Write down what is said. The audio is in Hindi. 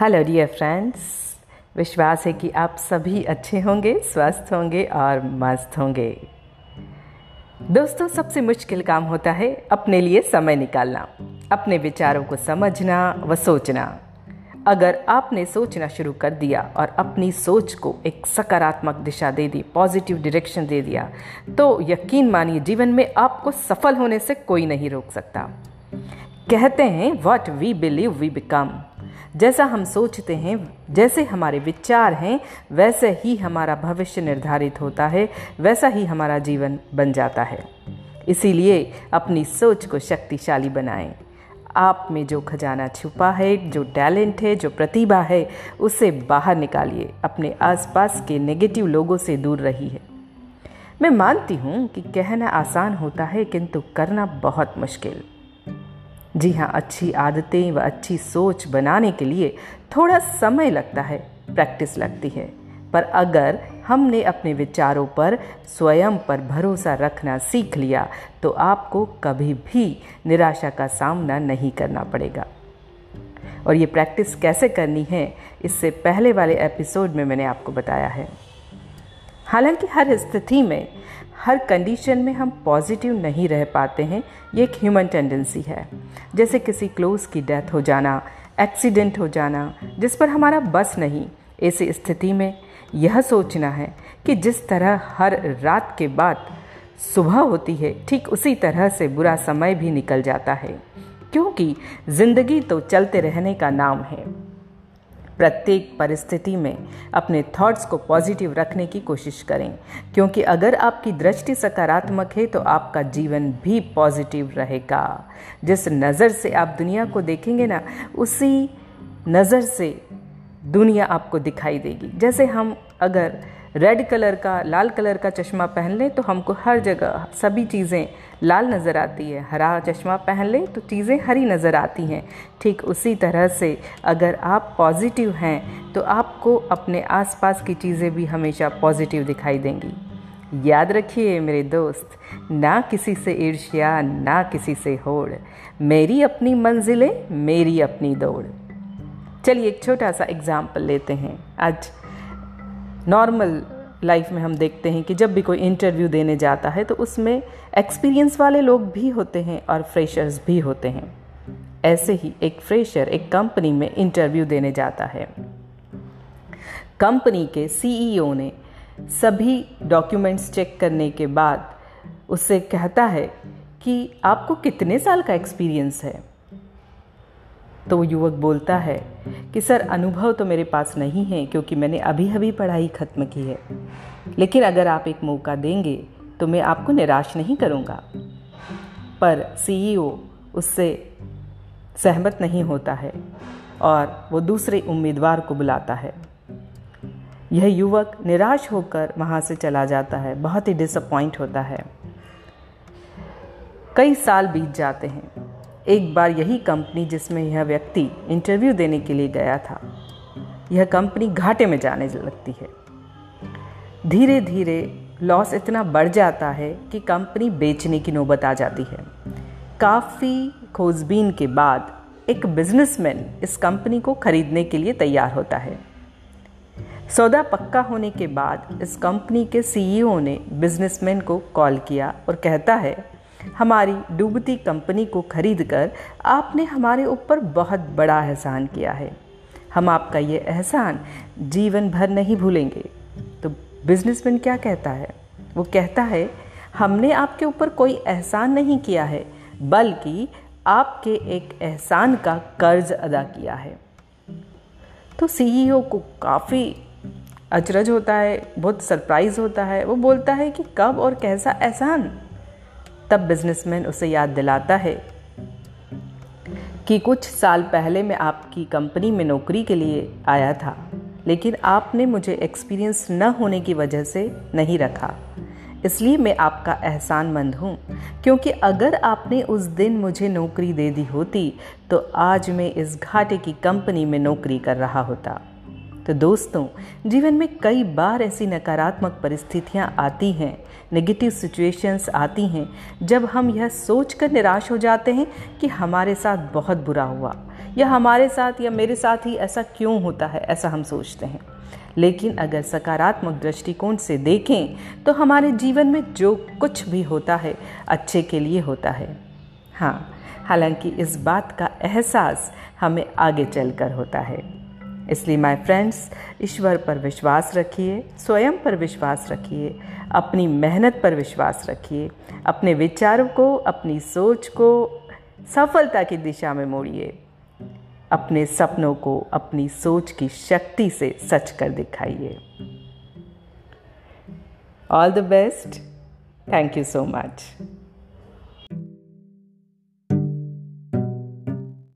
हेलो डियर फ्रेंड्स विश्वास है कि आप सभी अच्छे होंगे, स्वस्थ होंगे और मस्त होंगे। दोस्तों, सबसे मुश्किल काम होता है अपने लिए समय निकालना, अपने विचारों को समझना व सोचना। अगर आपने सोचना शुरू कर दिया और अपनी सोच को एक सकारात्मक दिशा दे दी, पॉजिटिव डायरेक्शन दे दिया तो यकीन मानिए जीवन में आपको सफल होने से कोई नहीं रोक सकता। कहते हैं what we believe we become जैसा हम सोचते हैं, जैसे हमारे विचार हैं, वैसे ही हमारा भविष्य निर्धारित होता है, वैसा ही हमारा जीवन बन जाता है। इसीलिए अपनी सोच को शक्तिशाली बनाएँ। आप में जो खजाना छुपा है, जो टैलेंट है, जो प्रतिभा है, उसे बाहर निकालिए। अपने आसपास के नेगेटिव लोगों से दूर रही है मैं मानती हूँ कि कहना आसान होता है, किंतु करना बहुत मुश्किल। जी हाँ अच्छी आदतें व अच्छी सोच बनाने के लिए थोड़ा समय लगता है, प्रैक्टिस लगती है। पर अगर हमने अपने विचारों पर स्वयं पर भरोसा रखना सीख लिया तो आपको कभी भी निराशा का सामना नहीं करना पड़ेगा। और ये प्रैक्टिस कैसे करनी है, इससे पहले वाले एपिसोड में मैंने आपको बताया है। हालाँकि हर स्थिति में, हर कंडीशन में हम पॉजिटिव नहीं रह पाते हैं, ये एक ह्यूमन टेंडेंसी है। जैसे किसी क्लोज की डेथ हो जाना एक्सीडेंट हो जाना, जिस पर हमारा बस नहीं, ऐसी स्थिति में यह सोचना है कि जिस तरह हर रात के बाद सुबह होती है, ठीक उसी तरह से बुरा समय भी निकल जाता है। क्योंकि ज़िंदगी तो चलते रहने का नाम है। प्रत्येक परिस्थिति में अपने थॉट्स को पॉजिटिव रखने की कोशिश करें। क्योंकि अगर आपकी दृष्टि सकारात्मक है तो आपका जीवन भी पॉजिटिव रहेगा। जिस नज़र से आप दुनिया को देखेंगे ना, उसी नज़र से दुनिया आपको दिखाई देगी। जैसे हम अगर रेड कलर का, लाल कलर का चश्मा पहन लें तो हमको हर जगह सभी चीज़ें लाल नज़र आती है। हरा चश्मा पहन लें तो चीज़ें हरी नज़र आती हैं। ठीक उसी तरह से अगर आप पॉजिटिव हैं तो आपको अपने आसपास की चीज़ें भी हमेशा पॉजिटिव दिखाई देंगी। याद रखिए मेरे दोस्त, ना किसी से ईर्ष्या, ना किसी से होड़। मेरी अपनी मंजिलें, मेरी अपनी दौड़। चलिए एक छोटा सा एग्ज़ाम्पल लेते हैं। आज नॉर्मल लाइफ में हम देखते हैं कि जब भी कोई इंटरव्यू देने जाता है तो उसमें एक्सपीरियंस वाले लोग भी होते हैं और फ्रेशर्स भी होते हैं। ऐसे ही एक फ्रेशर एक कंपनी में इंटरव्यू देने जाता है। कंपनी के सीईओ ने सभी डॉक्यूमेंट्स चेक करने के बाद उससे कहता है कि आपको कितने साल का एक्सपीरियंस है? तो वो युवक बोलता है कि सर, अनुभव तो मेरे पास नहीं है क्योंकि मैंने अभी अभी पढ़ाई ख़त्म की है। लेकिन अगर आप एक मौका देंगे तो मैं आपको निराश नहीं करूँगा। पर सीईओ उससे सहमत नहीं होता है और वो दूसरे उम्मीदवार को बुलाता है। यह युवक निराश होकर वहाँ से चला जाता है। बहुत ही डिसअपॉइंट होता है। कई साल बीत जाते हैं। एक बार यही कंपनी जिसमें यह व्यक्ति इंटरव्यू देने के लिए गया था, यह कंपनी घाटे में जाने लगती है। धीरे धीरे लॉस इतना बढ़ जाता है कि कंपनी बेचने की नौबत आ जाती है। काफ़ी खोजबीन के बाद एक बिजनेसमैन इस कंपनी को खरीदने के लिए तैयार होता है। सौदा पक्का होने के बाद इस कंपनी के सीईओ ने बिजनेसमैन को कॉल किया और कहता है हमारी डूबती कंपनी को खरीद कर आपने हमारे ऊपर बहुत बड़ा एहसान किया है। हम आपका ये एहसान जीवन भर नहीं भूलेंगे। तो बिजनेसमैन क्या कहता है? वो कहता है, हमने आपके ऊपर कोई एहसान नहीं किया है, बल्कि आपके एक एहसान का कर्ज अदा किया है। तो सीईओ को काफ़ी अचरज होता है, बहुत सरप्राइज़ होता है। वो बोलता है कि कब और कैसा एहसान? तब बिजनेसमैन उसे याद दिलाता है कि कुछ साल पहले मैं आपकी कंपनी में नौकरी के लिए आया था, लेकिन आपने मुझे एक्सपीरियंस न होने की वजह से नहीं रखा। इसलिए मैं आपका एहसान मंद हूँ, क्योंकि अगर आपने उस दिन मुझे नौकरी दे दी होती तो आज मैं इस घाटे की कंपनी में नौकरी कर रहा होता। तो दोस्तों, जीवन में कई बार ऐसी नकारात्मक परिस्थितियाँ आती हैं नेगेटिव सिचुएशंस आती हैं, जब हम यह सोच कर निराश हो जाते हैं कि हमारे साथ बहुत बुरा हुआ, या हमारे साथ या मेरे साथ ही ऐसा क्यों होता है, ऐसा हम सोचते हैं। लेकिन अगर सकारात्मक दृष्टिकोण से देखें तो हमारे जीवन में जो कुछ भी होता है, अच्छे के लिए होता है। हाँ हालाँकि इस बात का एहसास हमें आगे चलकर होता है। इसलिए माय फ्रेंड्स ईश्वर पर विश्वास रखिए, स्वयं पर विश्वास रखिए, अपनी मेहनत पर विश्वास रखिए, अपने विचारों को, अपनी सोच को सफलता की दिशा में मोड़िए। अपने सपनों को, अपनी सोच की शक्ति से सच कर दिखाइए। All the best thank you so much